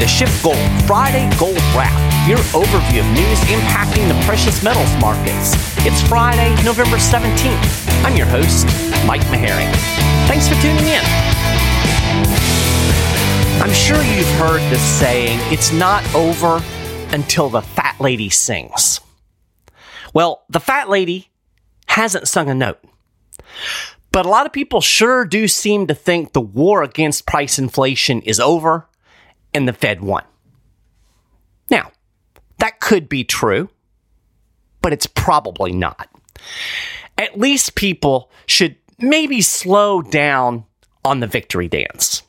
to SchiffGold Friday Gold Wrap, your overview of news impacting the precious metals markets. It's Friday, November 17th. I'm your host, Mike Maharrey. Thanks for tuning in. I'm sure you've heard the saying, it's not over until the fat lady sings. Well, the fat lady hasn't sung a note. But a lot of people sure do seem to think the war against price inflation is over and the Fed won. Now, that could be true, but it's probably not. At least people should maybe slow down on the victory dance.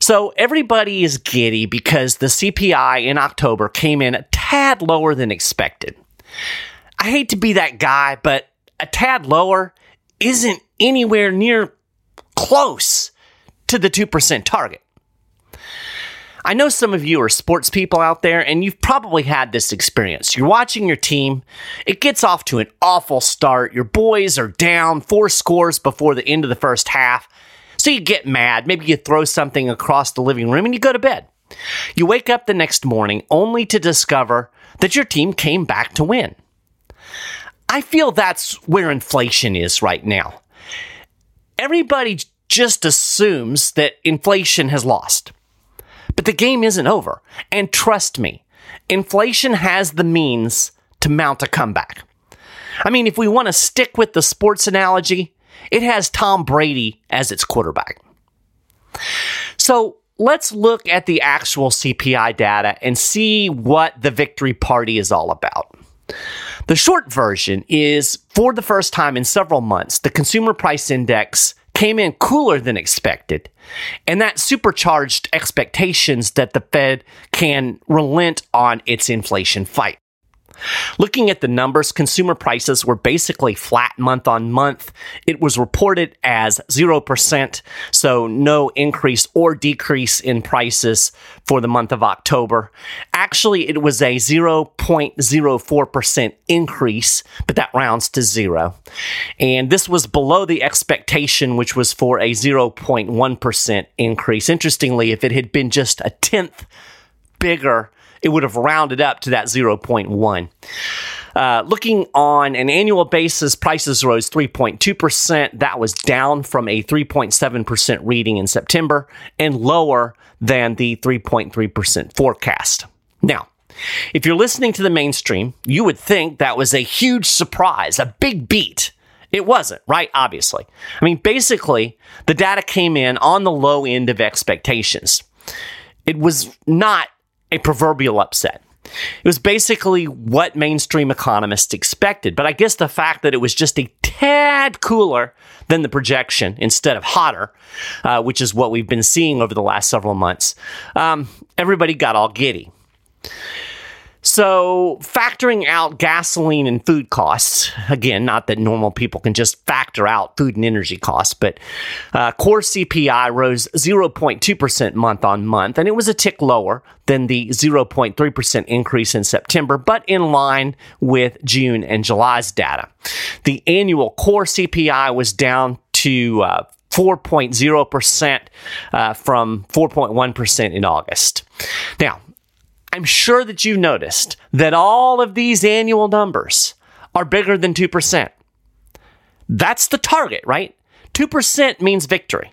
So everybody is giddy because the CPI in October came in a tad lower than expected. I hate to be that guy, but a tad lower isn't anywhere near close to the 2% target. I know some of you are sports people out there, and you've probably had this experience. You're watching your team, it gets off to an awful start. Your boys are down four scores before the end of the first half. So you get mad. Maybe you throw something across the living room and you go to bed. You wake up the next morning only to discover that your team came back to win. I feel that's where inflation is right now. Everybody just assumes that inflation has lost. But the game isn't over. And trust me, inflation has the means to mount a comeback. I mean, if we want to stick with the sports analogy, it has Tom Brady as its quarterback. So let's look at the actual CPI data and see what the victory party is all about. The short version is for the first time in several months, the consumer price index came in cooler than expected. And that supercharged expectations that the Fed can relent on its inflation fight. Looking at the numbers, consumer prices were basically flat month on month. It was reported as 0%, so no increase or decrease in prices for the month of October. Actually, it was a 0.04% increase, but that rounds to zero. And this was below the expectation, which was for a 0.1% increase. Interestingly, if it had been just a tenth bigger, it would have rounded up to that 0.1. Uh, looking on an annual basis, prices rose 3.2%. That was down from a 3.7% reading in September and lower than the 3.3% forecast. Now, if you're listening to the mainstream, you would think that was a huge surprise, a big beat. It wasn't, right? Obviously. I mean, basically, the data came in on the low end of expectations. It was not a proverbial upset. It was basically what mainstream economists expected, but I guess the fact that it was just a tad cooler than the projection instead of hotter, uh, which is what we've been seeing over the last several months, um, everybody got all giddy. So, factoring out gasoline and food costs, again, not that normal people can just factor out food and energy costs, but uh, core CPI rose 0.2% month on month, and it was a tick lower than the 0.3% increase in September, but in line with June and July's data. The annual core CPI was down to uh, 4.0% uh, from 4.1% in August. Now, I'm sure that you've noticed that all of these annual numbers are bigger than 2%. That's the target, right? 2% means victory.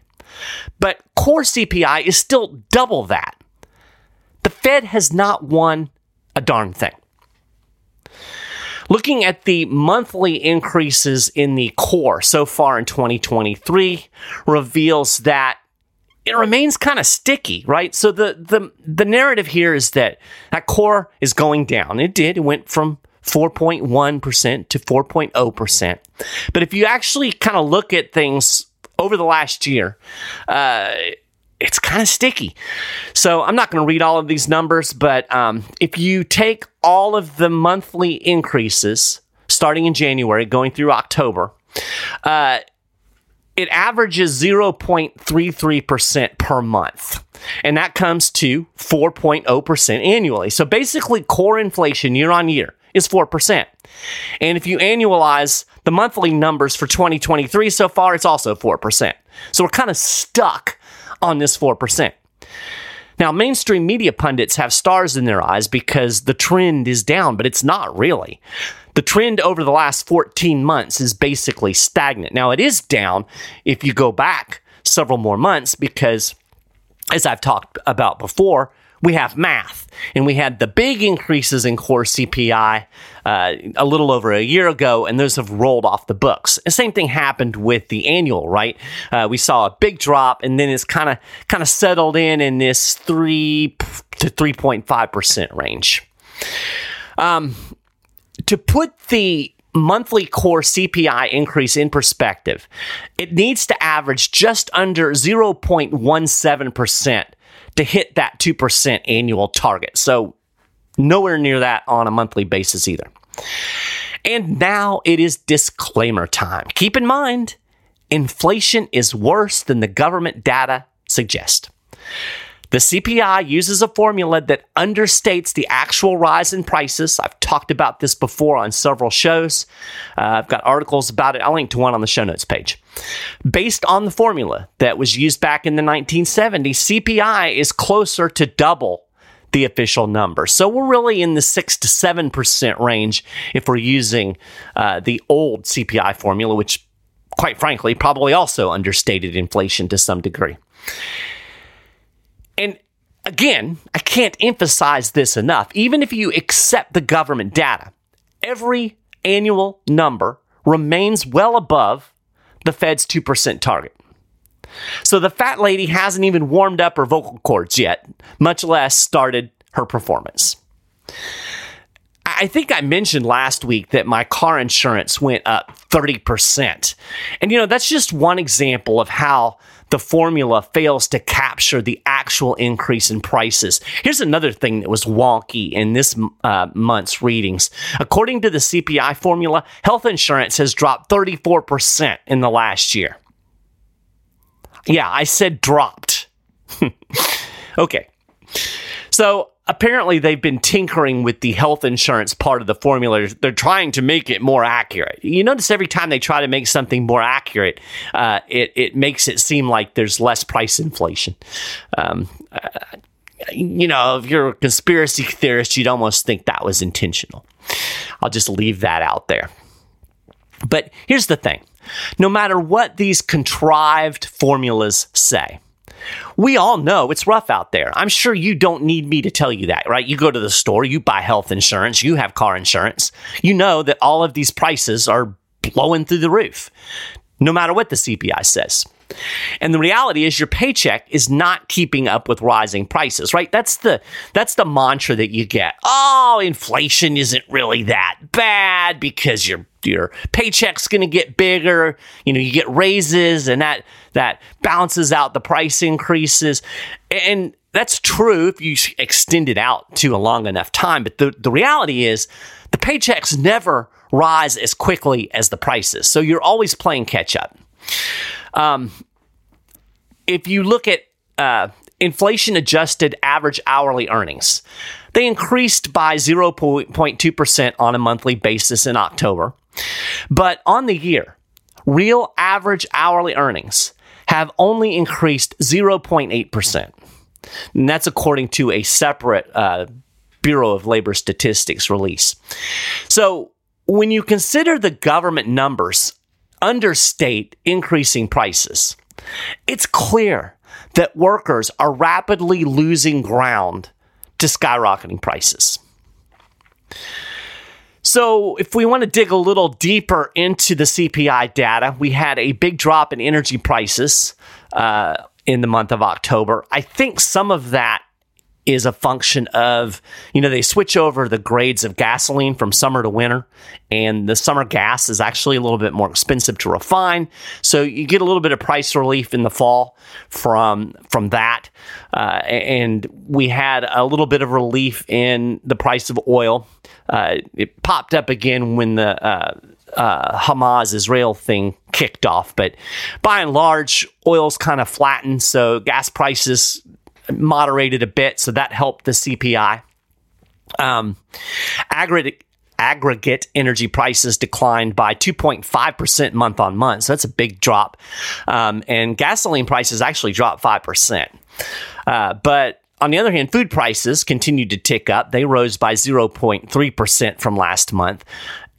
But core CPI is still double that. The Fed has not won a darn thing. Looking at the monthly increases in the core so far in 2023 reveals that it remains kind of sticky, right? So the the the narrative here is that that core is going down. It did. It went from 4.1% to 4.0%. But if you actually kind of look at things over the last year, uh, it's kind of sticky. So I'm not going to read all of these numbers, but um, if you take all of the monthly increases starting in January, going through October, uh, it averages 0.33% per month. And that comes to 4.0% annually. So basically, core inflation year on year is 4%. And if you annualize the monthly numbers for 2023 so far, it's also 4%. So we're kind of stuck on this 4%. Now, mainstream media pundits have stars in their eyes because the trend is down, but it's not really. The trend over the last 14 months is basically stagnant. Now, it is down if you go back several more months because, as I've talked about before, we have math. And we had the big increases in core CPI uh, a little over a year ago, and those have rolled off the books. The same thing happened with the annual, right? Uh, we saw a big drop, and then it's kind of kind of settled in in this three to three point five percent range. Um, to put the monthly core CPI increase in perspective, it needs to average just under 0.17% to hit that 2% annual target. So, nowhere near that on a monthly basis either. And now it is disclaimer time. Keep in mind, inflation is worse than the government data suggest. The CPI uses a formula that understates the actual rise in prices. I've talked about this before on several shows. Uh, I've got articles about it. I'll link to one on the show notes page. Based on the formula that was used back in the 1970s, CPI is closer to double the official number. So we're really in the 6 to 7% range if we're using uh, the old CPI formula, which, quite frankly, probably also understated inflation to some degree. And again, I can't emphasize this enough. Even if you accept the government data, every annual number remains well above the Fed's 2% target. So the fat lady hasn't even warmed up her vocal cords yet, much less started her performance. I think I mentioned last week that my car insurance went up 30%. And you know, that's just one example of how the formula fails to capture the actual increase in prices. Here's another thing that was wonky in this uh, month's readings. According to the CPI formula, health insurance has dropped 34% in the last year. Yeah, I said dropped. okay. So apparently they've been tinkering with the health insurance part of the formula. They're trying to make it more accurate. You notice every time they try to make something more accurate, uh, it, it makes it seem like there's less price inflation. Um, uh, you know, if you're a conspiracy theorist, you'd almost think that was intentional. I'll just leave that out there. But here's the thing no matter what these contrived formulas say, we all know it's rough out there. I'm sure you don't need me to tell you that, right? You go to the store, you buy health insurance, you have car insurance. You know that all of these prices are blowing through the roof, no matter what the CPI says. And the reality is your paycheck is not keeping up with rising prices, right? That's the that's the mantra that you get. Oh, inflation isn't really that bad because your your paycheck's going to get bigger, you know, you get raises and that that balances out the price increases. And that's true if you extend it out to a long enough time, but the the reality is the paychecks never rise as quickly as the prices. So you're always playing catch up. Um, if you look at uh, inflation adjusted average hourly earnings, they increased by 0.2% on a monthly basis in October. But on the year, real average hourly earnings have only increased 0.8%. And that's according to a separate uh, Bureau of Labor Statistics release. So when you consider the government numbers understate increasing prices. It's clear that workers are rapidly losing ground to skyrocketing prices. So, if we want to dig a little deeper into the CPI data, we had a big drop in energy prices uh, in the month of October. I think some of that is a function of, you know, they switch over the grades of gasoline from summer to winter, and the summer gas is actually a little bit more expensive to refine. So you get a little bit of price relief in the fall from from that, uh, and we had a little bit of relief in the price of oil. Uh, it popped up again when the uh, uh, Hamas Israel thing kicked off. But by and large, oil's kind of flattened. So gas prices moderated a bit, so that helped the CPI. Um, aggregate aggregate energy prices declined by 2.5% month on month. So that's a big drop. Um, and gasoline prices actually dropped 5%. Uh, but on the other hand, food prices continued to tick up. They rose by 0.3% from last month.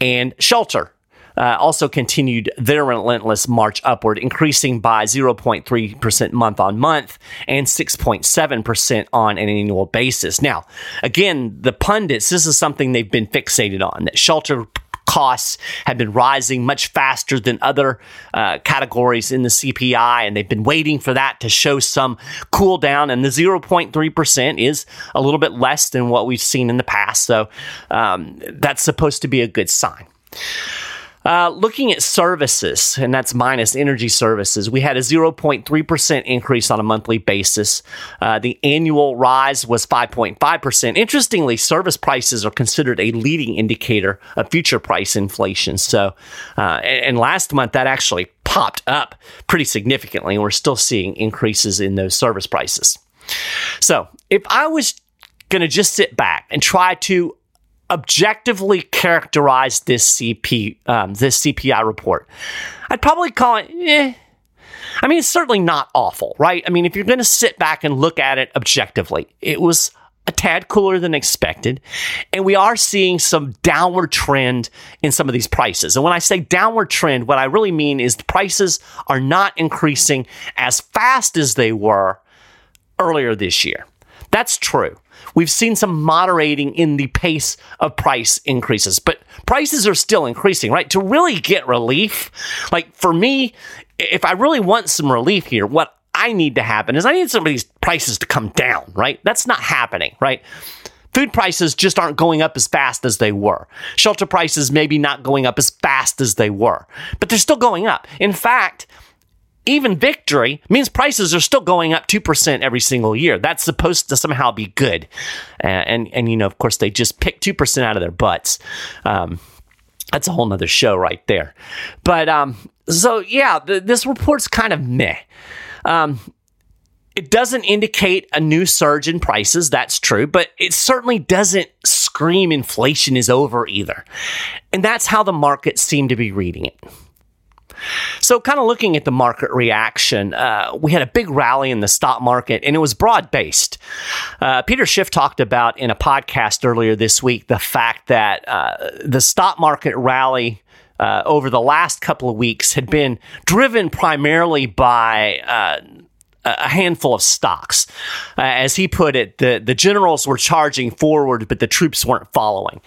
And shelter uh, also continued their relentless march upward, increasing by 0.3% month on month and 6.7% on an annual basis. Now, again, the pundits, this is something they've been fixated on that shelter costs have been rising much faster than other uh, categories in the CPI, and they've been waiting for that to show some cool down. And the 0.3% is a little bit less than what we've seen in the past. So um, that's supposed to be a good sign. Uh, looking at services, and that's minus energy services, we had a 0.3% increase on a monthly basis. Uh, the annual rise was 5.5%. Interestingly, service prices are considered a leading indicator of future price inflation. So, uh, and, and last month that actually popped up pretty significantly, and we're still seeing increases in those service prices. So, if I was going to just sit back and try to objectively characterize this CP um, this CPI report, I'd probably call it. Eh. I mean, it's certainly not awful, right? I mean, if you're going to sit back and look at it objectively, it was a tad cooler than expected. And we are seeing some downward trend in some of these prices. And when I say downward trend, what I really mean is the prices are not increasing as fast as they were earlier this year. That's true. We've seen some moderating in the pace of price increases, but prices are still increasing, right? To really get relief, like for me, if I really want some relief here, what I need to happen is I need some of these prices to come down, right? That's not happening, right? Food prices just aren't going up as fast as they were. Shelter prices maybe not going up as fast as they were, but they're still going up. In fact, even victory means prices are still going up 2% every single year. That's supposed to somehow be good. Uh, and, and, you know, of course, they just pick 2% out of their butts. Um, that's a whole nother show right there. But um, so, yeah, this report's kind of meh. Um, it doesn't indicate a new surge in prices, that's true, but it certainly doesn't scream inflation is over either. And that's how the market seemed to be reading it. So, kind of looking at the market reaction, uh, we had a big rally in the stock market and it was broad based. Uh, Peter Schiff talked about in a podcast earlier this week the fact that uh, the stock market rally. Uh, over the last couple of weeks had been driven primarily by uh, a handful of stocks. Uh, as he put it, the, the generals were charging forward, but the troops weren't following.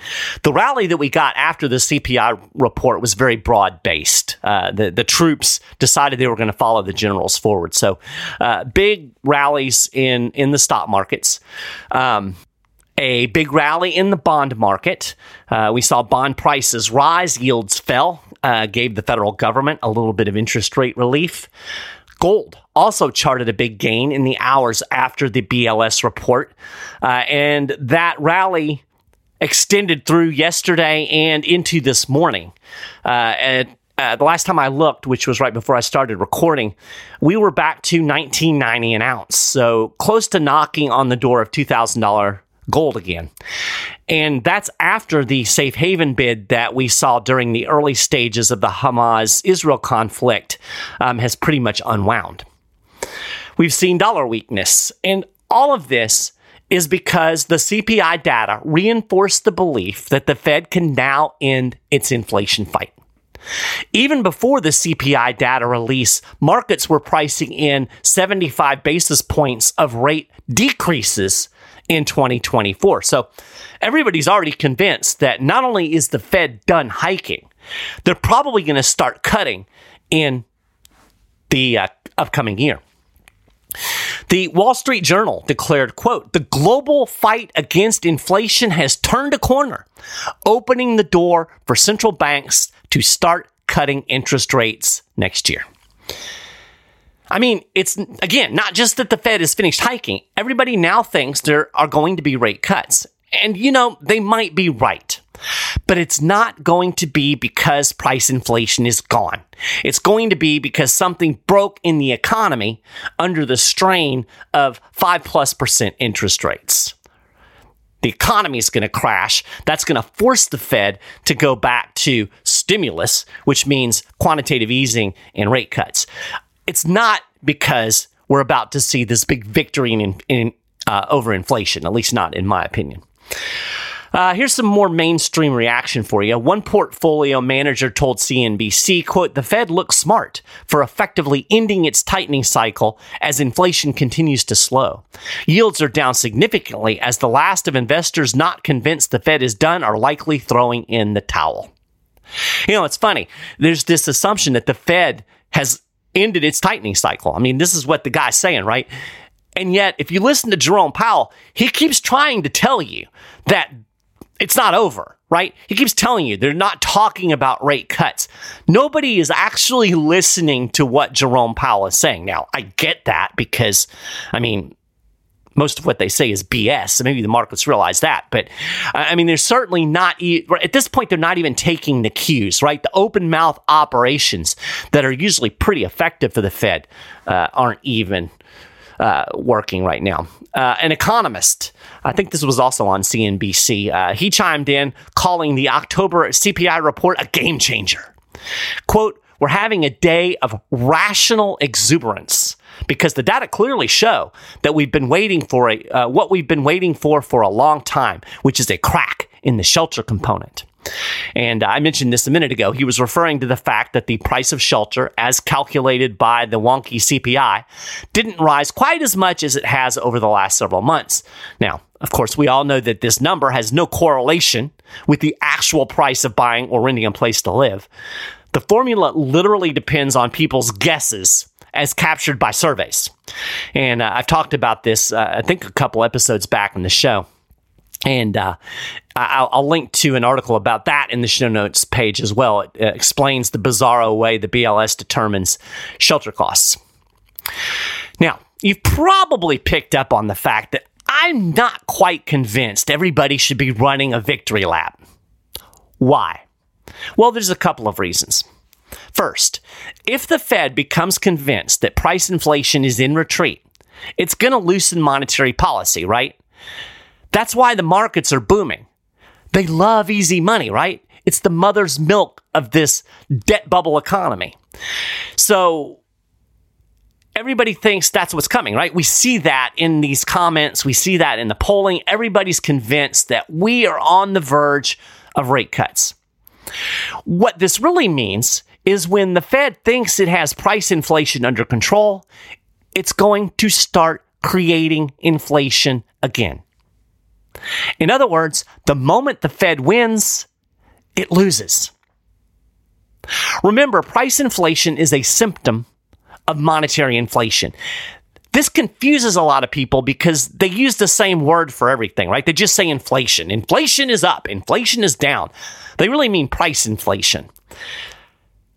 The rally that we got after the CPI report was very broad based. Uh, the, the troops decided they were going to follow the generals forward. So, uh, big rallies in, in the stock markets. Um, a big rally in the bond market. Uh, we saw bond prices rise, yields fell, uh, gave the federal government a little bit of interest rate relief. Gold also charted a big gain in the hours after the BLS report. Uh, and that rally extended through yesterday and into this morning. Uh, and uh, the last time I looked, which was right before I started recording, we were back to 1990 an ounce. So close to knocking on the door of $2,000 gold again. And that's after the safe haven bid that we saw during the early stages of the Hamas Israel conflict um, has pretty much unwound. We've seen dollar weakness, and all of this is because the CPI data reinforced the belief that the Fed can now end its inflation fight. Even before the CPI data release, markets were pricing in 75 basis points of rate decreases in 2024. So everybody's already convinced that not only is the Fed done hiking, they're probably going to start cutting in the uh, upcoming year. The Wall Street Journal declared, quote, the global fight against inflation has turned a corner, opening the door for central banks to start cutting interest rates next year. I mean, it's again, not just that the Fed is finished hiking. Everybody now thinks there are going to be rate cuts. And you know, they might be right. But it's not going to be because price inflation is gone. It's going to be because something broke in the economy under the strain of 5 plus percent interest rates. The economy is going to crash. That's going to force the Fed to go back to stimulus, which means quantitative easing and rate cuts. It's not because we're about to see this big victory in, in uh, over inflation, at least not in my opinion. Uh, here's some more mainstream reaction for you. One portfolio manager told CNBC, quote, the Fed looks smart for effectively ending its tightening cycle as inflation continues to slow. Yields are down significantly as the last of investors not convinced the Fed is done are likely throwing in the towel. You know, it's funny. There's this assumption that the Fed has ended its tightening cycle. I mean, this is what the guy's saying, right? And yet, if you listen to Jerome Powell, he keeps trying to tell you that it's not over, right? He keeps telling you they're not talking about rate cuts. Nobody is actually listening to what Jerome Powell is saying. Now, I get that because, I mean, most of what they say is BS. So maybe the markets realize that. But I mean, they're certainly not, at this point, they're not even taking the cues, right? The open mouth operations that are usually pretty effective for the Fed uh, aren't even uh, working right now. Uh, an economist, I think this was also on CNBC, uh, he chimed in calling the October CPI report a game changer. Quote, we're having a day of rational exuberance because the data clearly show that we've been waiting for a, uh, what we've been waiting for for a long time, which is a crack in the shelter component. And I mentioned this a minute ago. He was referring to the fact that the price of shelter, as calculated by the wonky CPI, didn't rise quite as much as it has over the last several months. Now, of course, we all know that this number has no correlation with the actual price of buying or renting a place to live. The formula literally depends on people's guesses as captured by surveys. And uh, I've talked about this, uh, I think, a couple episodes back in the show. And uh, I'll, I'll, link to an article about that in the show notes page as well. It explains the bizarro way the BLS determines shelter costs. Now, you've probably picked up on the fact that I'm not quite convinced everybody should be running a victory lap. Why? Well, there's a couple of reasons. First, if the Fed becomes convinced that price inflation is in retreat, it's going to loosen monetary policy, right? That's why the markets are booming. They love easy money, right? It's the mother's milk of this debt bubble economy. So everybody thinks that's what's coming, right? We see that in these comments, we see that in the polling. Everybody's convinced that we are on the verge of rate cuts. What this really means is when the Fed thinks it has price inflation under control, it's going to start creating inflation again. In other words, the moment the Fed wins, it loses. Remember, price inflation is a symptom of monetary inflation. This confuses a lot of people because they use the same word for everything, right? They just say inflation. Inflation is up, inflation is down. They really mean price inflation.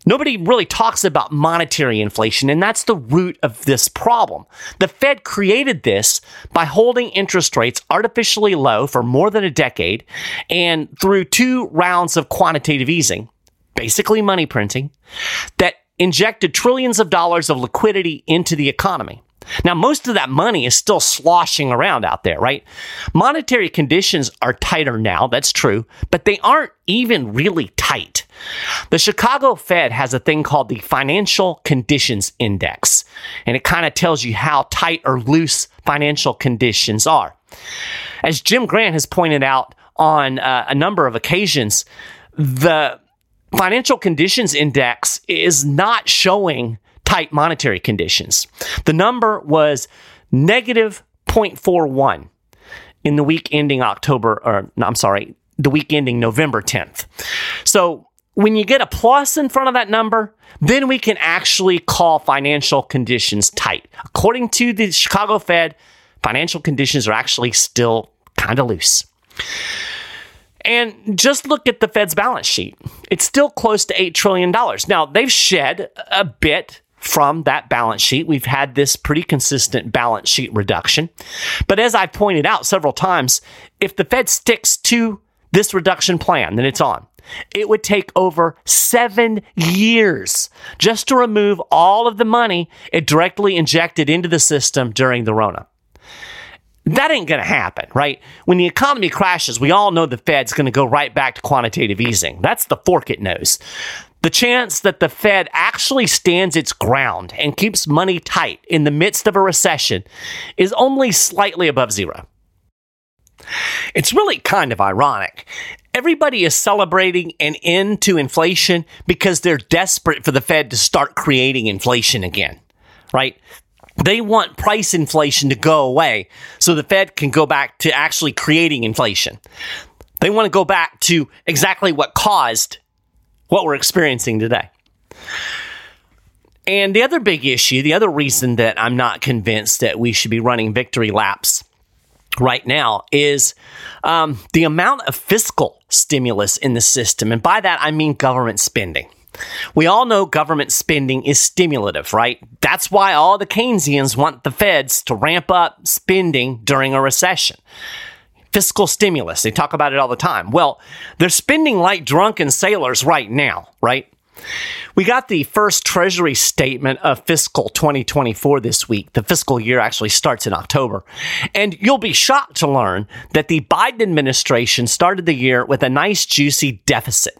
Nobody really talks about monetary inflation, and that's the root of this problem. The Fed created this by holding interest rates artificially low for more than a decade and through two rounds of quantitative easing, basically money printing, that injected trillions of dollars of liquidity into the economy. Now, most of that money is still sloshing around out there, right? Monetary conditions are tighter now, that's true, but they aren't even really tight. The Chicago Fed has a thing called the Financial Conditions Index, and it kind of tells you how tight or loose financial conditions are. As Jim Grant has pointed out on uh, a number of occasions, the Financial Conditions Index is not showing tight monetary conditions. The number was negative 0.41 in the week ending October, or no, I'm sorry, the week ending November 10th. So when you get a plus in front of that number, then we can actually call financial conditions tight. According to the Chicago Fed, financial conditions are actually still kind of loose. And just look at the Fed's balance sheet. It's still close to $8 trillion. Now, they've shed a bit from that balance sheet. We've had this pretty consistent balance sheet reduction. But as I've pointed out several times, if the Fed sticks to this reduction plan that it's on, it would take over seven years just to remove all of the money it directly injected into the system during the Rona. That ain't going to happen, right? When the economy crashes, we all know the Fed's going to go right back to quantitative easing. That's the fork it knows. The chance that the Fed actually stands its ground and keeps money tight in the midst of a recession is only slightly above zero. It's really kind of ironic. Everybody is celebrating an end to inflation because they're desperate for the Fed to start creating inflation again, right? They want price inflation to go away so the Fed can go back to actually creating inflation. They want to go back to exactly what caused what we're experiencing today. And the other big issue, the other reason that I'm not convinced that we should be running victory laps right now is um, the amount of fiscal stimulus in the system. And by that, I mean government spending. We all know government spending is stimulative, right? That's why all the Keynesians want the feds to ramp up spending during a recession. Fiscal stimulus, they talk about it all the time. Well, they're spending like drunken sailors right now, right? We got the first Treasury statement of fiscal 2024 this week. The fiscal year actually starts in October. And you'll be shocked to learn that the Biden administration started the year with a nice, juicy deficit.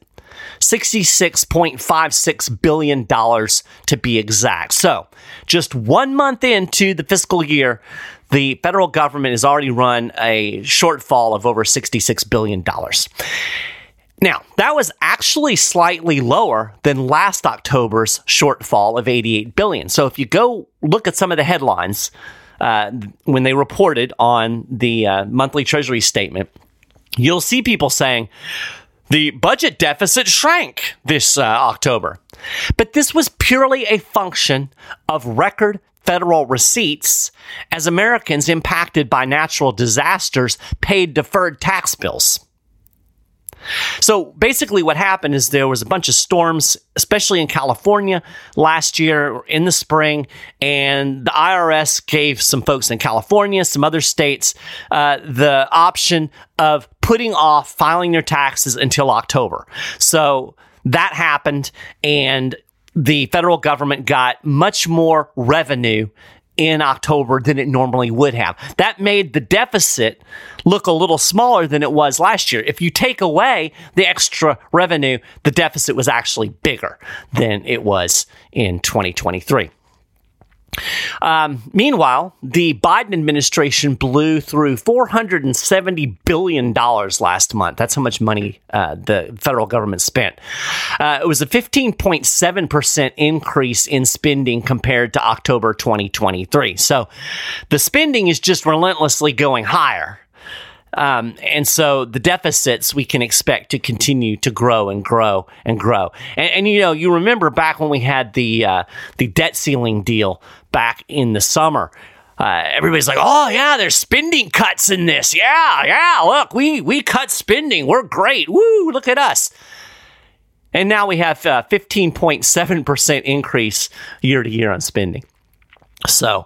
$66.56 billion to be exact. So, just one month into the fiscal year, the federal government has already run a shortfall of over $66 billion. Now, that was actually slightly lower than last October's shortfall of 88 billion. So if you go look at some of the headlines uh, when they reported on the uh, monthly treasury statement, you'll see people saying the budget deficit shrank this uh, October. But this was purely a function of record federal receipts as Americans impacted by natural disasters paid deferred tax bills. So basically, what happened is there was a bunch of storms, especially in California last year in the spring, and the IRS gave some folks in California, some other states, uh, the option of putting off filing their taxes until October. So that happened, and the federal government got much more revenue in October than it normally would have. That made the deficit look a little smaller than it was last year. If you take away the extra revenue, the deficit was actually bigger than it was in 2023. Um, meanwhile, the Biden administration blew through $470 billion last month. That's how much money uh, the federal government spent. Uh, it was a 15.7% increase in spending compared to October 2023. So the spending is just relentlessly going higher. Um, and so the deficits we can expect to continue to grow and grow and grow. And, and you know, you remember back when we had the uh, the debt ceiling deal back in the summer. Uh, everybody's like, "Oh yeah, there's spending cuts in this. Yeah, yeah. Look, we we cut spending. We're great. Woo! Look at us." And now we have a 15.7% increase year to year on spending. So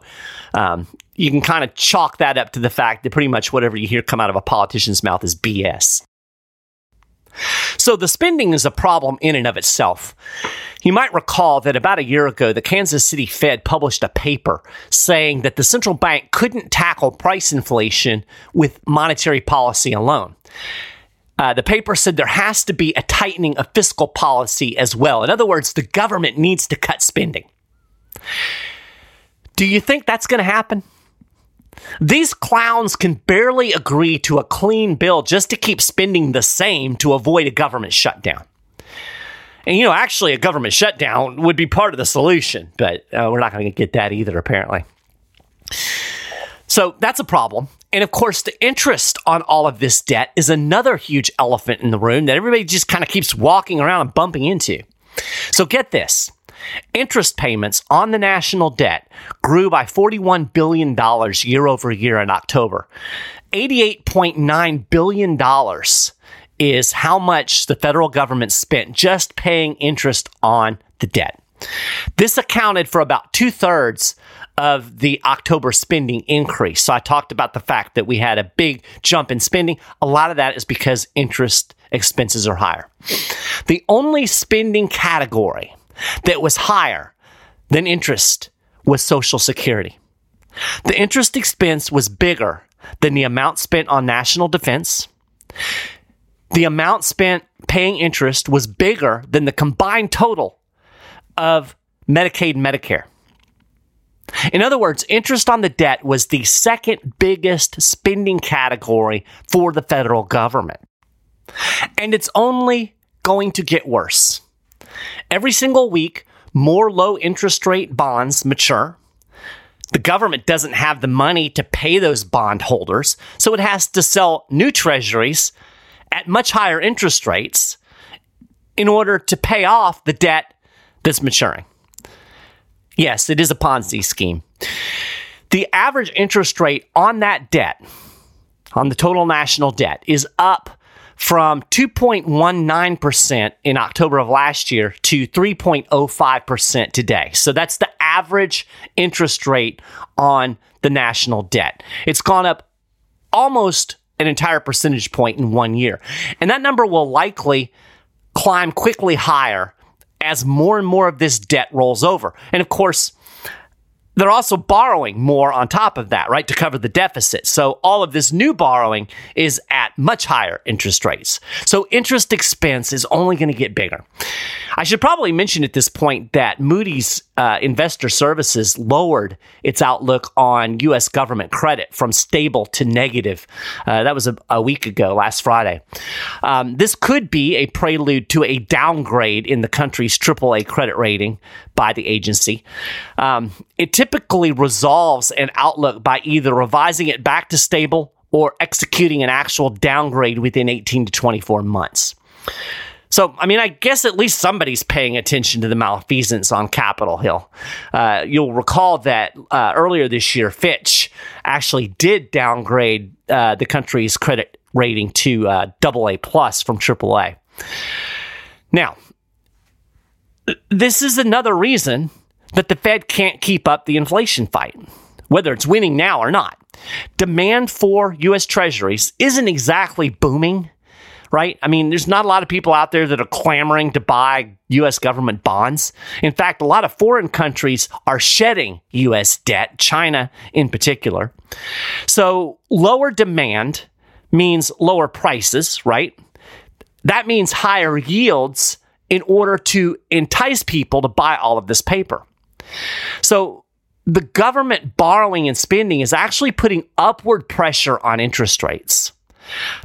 um, you can kind of chalk that up to the fact that pretty much whatever you hear come out of a politician's mouth is BS. So the spending is a problem in and of itself. You might recall that about a year ago, the Kansas City Fed published a paper saying that the central bank couldn't tackle price inflation with monetary policy alone. Uh, the paper said there has to be a tightening of fiscal policy as well. In other words, the government needs to cut spending. Do you think that's going to happen? These clowns can barely agree to a clean bill just to keep spending the same to avoid a government shutdown. And you know, actually, a government shutdown would be part of the solution, but uh, we're not going to get that either, apparently. So that's a problem. And of course, the interest on all of this debt is another huge elephant in the room that everybody just kind of keeps walking around and bumping into. So get this Interest payments on the national debt grew by $41 billion year over year in October. $88.9 billion is how much the federal government spent just paying interest on the debt. This accounted for about two thirds of the October spending increase. So I talked about the fact that we had a big jump in spending. A lot of that is because interest expenses are higher. The only spending category that was higher than interest was Social Security. The interest expense was bigger than the amount spent on national defense, the amount spent paying interest was bigger than the combined total of Medicaid and Medicare. In other words, interest on the debt was the second biggest spending category for the federal government. And it's only going to get worse. Every single week, more low interest rate bonds mature. The government doesn't have the money to pay those bondholders, so it has to sell new treasuries at much higher interest rates in order to pay off the debt that's maturing. Yes, it is a Ponzi scheme. The average interest rate on that debt, on the total national debt, is up from 2.19% in October of last year to 3.05% today. So that's the average interest rate on the national debt. It's gone up almost an entire percentage point in one year. And that number will likely climb quickly higher as more and more of this debt rolls over. And of course, they're also borrowing more on top of that, right, to cover the deficit. So all of this new borrowing is at much higher interest rates. So interest expense is only going to get bigger. I should probably mention at this point that Moody's uh, Investor Services lowered its outlook on U.S. government credit from stable to negative. Uh, that was a, a, week ago, last Friday. Um, this could be a prelude to a downgrade in the country's AAA credit rating by the agency. Um, it typically resolves an outlook by either revising it back to stable or executing an actual downgrade within 18 to 24 months. So, I mean, I guess at least somebody's paying attention to the malfeasance on Capitol Hill. Uh, you'll recall that uh, earlier this year, Fitch actually did downgrade uh, the country's credit rating to AA uh, plus from AAA. Now, this is another reason that the Fed can't keep up the inflation fight, whether it's winning now or not. Demand for U.S. treasuries isn't exactly booming, right? I mean, there's not a lot of people out there that are clamoring to buy U.S. government bonds. In fact, a lot of foreign countries are shedding U.S. debt, China in particular. So, lower demand means lower prices, right? That means higher yields in order to entice people to buy all of this paper. So the government borrowing and spending is actually putting upward pressure on interest rates.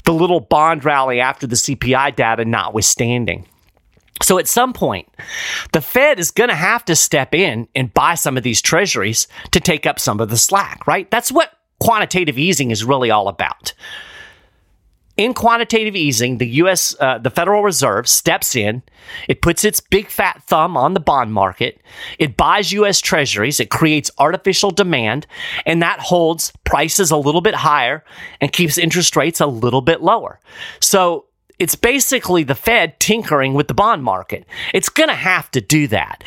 The little bond rally after the CPI data notwithstanding. So at some point, the Fed is going to have to step in and buy some of these treasuries to take up some of the slack, right? That's what quantitative easing is really all about. In quantitative easing, the U.S. Uh, the Federal Reserve steps in. It puts its big fat thumb on the bond market. It buys U.S. Treasuries. It creates artificial demand, and that holds prices a little bit higher and keeps interest rates a little bit lower. So it's basically the Fed tinkering with the bond market. It's going to have to do that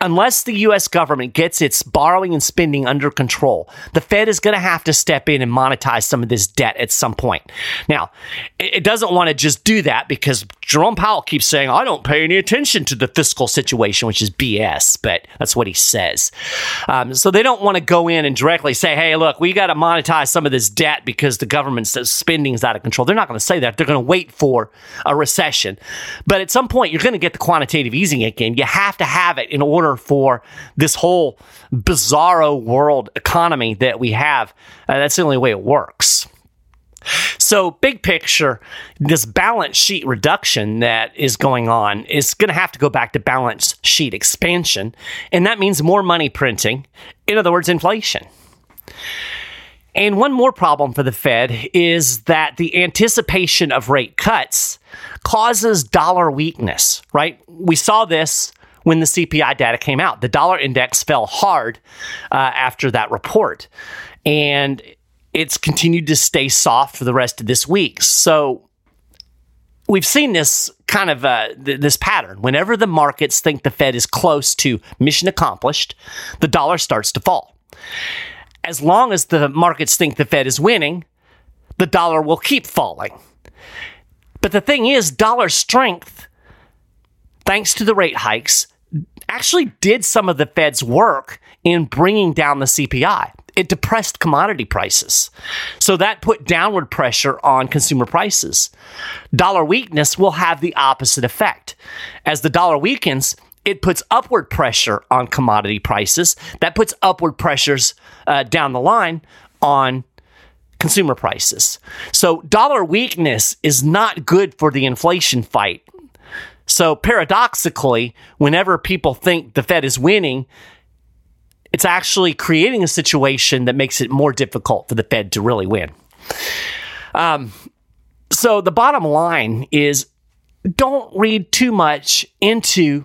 unless the US government gets its borrowing and spending under control, the Fed is going to have to step in and monetize some of this debt at some point. Now, it doesn't want to just do that because Jerome Powell keeps saying, I don't pay any attention to the fiscal situation, which is BS, but that's what he says. Um, so they don't want to go in and directly say, hey, look, we got to monetize some of this debt because the government's spending is out of control. They're not going to say that. They're going to wait for a recession. But at some point, you're going to get the quantitative easing again. You have to have it in order for this whole bizarro world economy that we have. Uh, that's the only way it works. So, big picture, this balance sheet reduction that is going on is going to have to go back to balance sheet expansion. And that means more money printing. In other words, inflation. And one more problem for the Fed is that the anticipation of rate cuts causes dollar weakness, right? We saw this when the CPI data came out. The dollar index fell hard uh, after that report. And it's continued to stay soft for the rest of this week. So we've seen this kind of uh, th- this pattern. Whenever the markets think the Fed is close to mission accomplished, the dollar starts to fall. As long as the markets think the Fed is winning, the dollar will keep falling. But the thing is, dollar strength, thanks to the rate hikes, actually did some of the Fed's work in bringing down the CPI. It depressed commodity prices. So that put downward pressure on consumer prices. Dollar weakness will have the opposite effect. As the dollar weakens, it puts upward pressure on commodity prices. That puts upward pressures uh, down the line on consumer prices. So dollar weakness is not good for the inflation fight. So paradoxically, whenever people think the Fed is winning, it's actually creating a situation that makes it more difficult for the Fed to really win. Um, so the bottom line is don't read too much into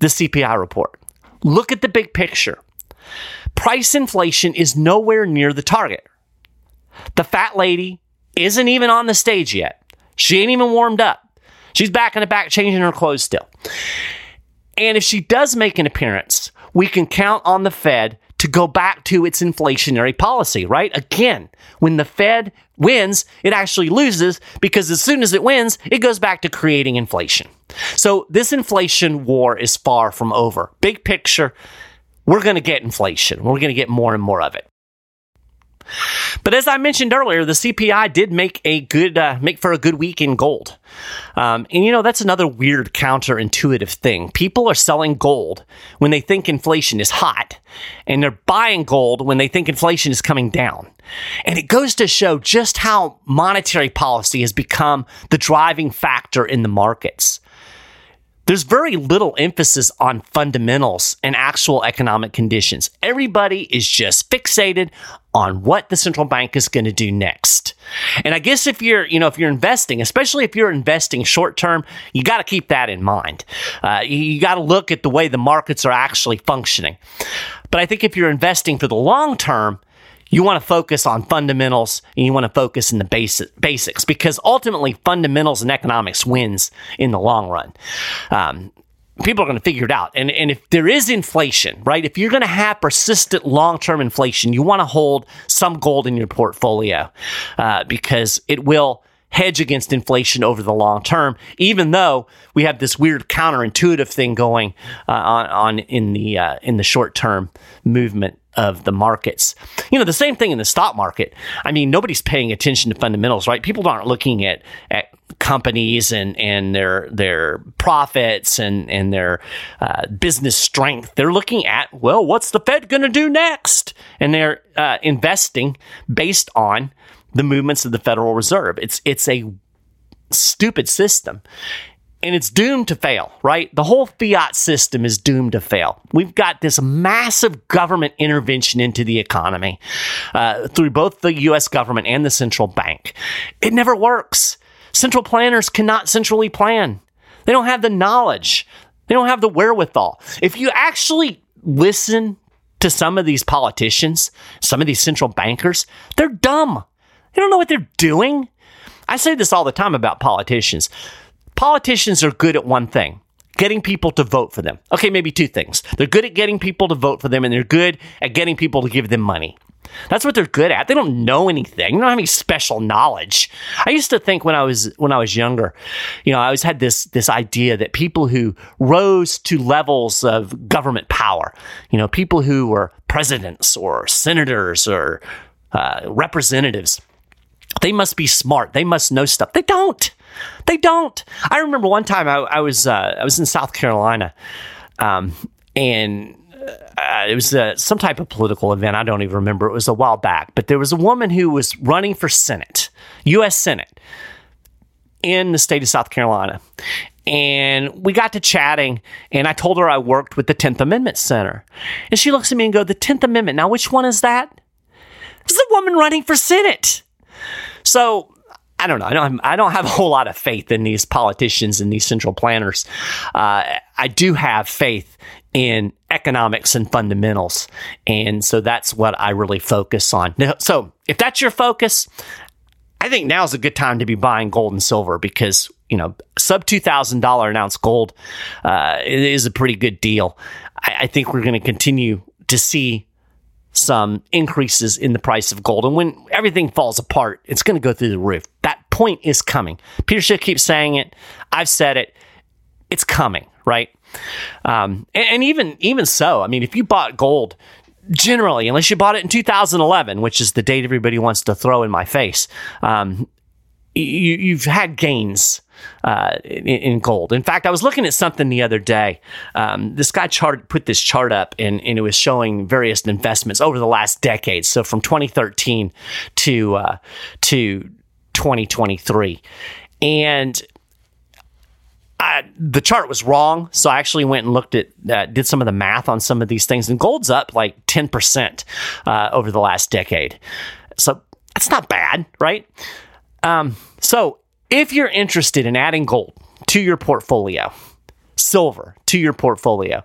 the CPI report. Look at the big picture. Price inflation is nowhere near the target. The fat lady isn't even on the stage yet. She ain't even warmed up. She's back in the back changing her clothes still. And if she does make an appearance, we can count on the Fed to go back to its inflationary policy, right? Again, when the Fed wins, it actually loses because as soon as it wins, it goes back to creating inflation. So this inflation war is far from over. Big picture, we're going to get inflation. We're going to get more and more of it. But as I mentioned earlier, the CPI did make a good uh, make for a good week in gold, um, and you know that's another weird counterintuitive thing. People are selling gold when they think inflation is hot, and they're buying gold when they think inflation is coming down. And it goes to show just how monetary policy has become the driving factor in the markets. There's very little emphasis on fundamentals and actual economic conditions. Everybody is just fixated on what the central bank is going to do next. And I guess if you're, you know, if you're investing, especially if you're investing short term, you got to keep that in mind. Uh, you got to look at the way the markets are actually functioning. But I think if you're investing for the long term, you want to focus on fundamentals and you want to focus in the basic, basics because ultimately fundamentals and economics wins in the long run. Um, people are going to figure it out. And, and if there is inflation, right, if you're going to have persistent long term inflation, you want to hold some gold in your portfolio uh, because it will hedge against inflation over the long term, even though we have this weird counterintuitive thing going uh, on, on in the uh, in the short term movement of the markets. You know, the same thing in the stock market. I mean, nobody's paying attention to fundamentals, right? People aren't looking at, at companies and, and their their profits and, and their uh, business strength. They're looking at, well, what's the Fed going to do next? And they're uh, investing based on the movements of the Federal Reserve. It's it's a stupid system and it's doomed to fail, right? The whole fiat system is doomed to fail. We've got this massive government intervention into the economy uh, through both the US government and the central bank. It never works. Central planners cannot centrally plan, they don't have the knowledge, they don't have the wherewithal. If you actually listen to some of these politicians, some of these central bankers, they're dumb. They don't know what they're doing. I say this all the time about politicians. Politicians are good at one thing getting people to vote for them. Okay, maybe two things. They're good at getting people to vote for them, and they're good at getting people to give them money. That's what they're good at. They don't know anything. They don't have any special knowledge. I used to think when I was when I was younger, you know, I always had this this idea that people who rose to levels of government power, you know, people who were presidents or senators or uh, representatives, they must be smart. They must know stuff. They don't. They don't. I remember one time I, I was uh, I was in South Carolina, um, and uh, it was uh, some type of political event. I don't even remember. It was a while back, but there was a woman who was running for Senate, U.S. Senate, in the state of South Carolina. And we got to chatting, and I told her I worked with the 10th Amendment Center. And she looks at me and goes, The 10th Amendment, now which one is that? It's a woman running for Senate. So I don't know. I don't. I don't have a whole lot of faith in these politicians and these central planners. Uh, I do have faith in economics and fundamentals, and so that's what I really focus on. Now, so, if that's your focus, I think now is a good time to be buying gold and silver because you know sub two thousand dollar an ounce gold uh, is a pretty good deal. I, I think we're going to continue to see some increases in the price of gold. And when everything falls apart, it's going to go through the roof. That point is coming. Peter Schiff keeps saying it. I've said it. It's coming, right? Um, and, and even even so, I mean, if you bought gold generally, unless you bought it in 2011, which is the date everybody wants to throw in my face, um, you, have had gains uh, in, in, gold. In fact, I was looking at something the other day. Um, this guy chart put this chart up, and, and, it was showing various investments over the last decade. So from 2013 to uh, to 2023, and I, the chart was wrong. So I actually went and looked at, uh, did some of the math on some of these things, and gold's up like 10% uh, over the last decade. So that's not bad, right? Um, so if you're interested in adding gold to your portfolio, silver to your portfolio,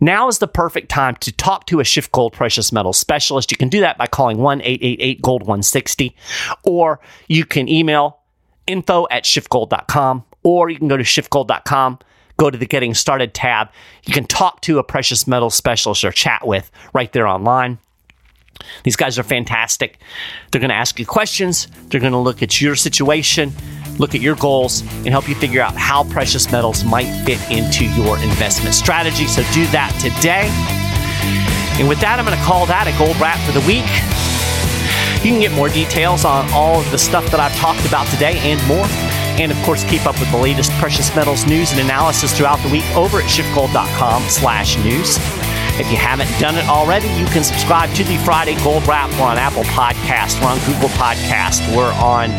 now is the perfect time to talk to a SchiffGold precious metals specialist. You can do that by calling 1 888 Gold 160, or you can email info at schiffgold.com or you can go to schiffgold.com, go to the Getting Started tab. You can talk to a precious metal specialist or chat with right there online. These guys are fantastic. They're going to ask you questions, they're going to look at your situation, look at your goals, and help you figure out how precious metals might fit into your investment strategy. So do that today. And with that, I'm going to call that a gold wrap for the week. You can get more details on all of the stuff that I've talked about today and more and of course, keep up with the latest precious metals news and analysis throughout the week over at schiffgold.com slash news. If you haven't done it already, you can subscribe to the Friday Gold Wrap. We're on Apple Podcast, we're on Google Podcast, we're on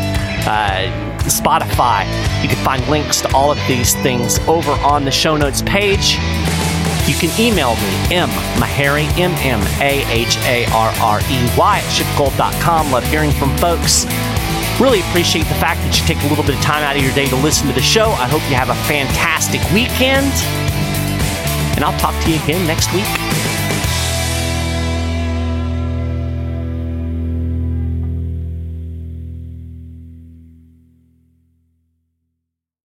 uh, Spotify. You can find links to all of these things over on the show notes page. You can email me, M. Maharrey, M M A H A R R E Y, at schiffgold.com. Love hearing from folks. Really appreciate the fact that you take a little bit of time out of your day to listen to the show. I hope you have a fantastic weekend. And I'll talk to you again next week.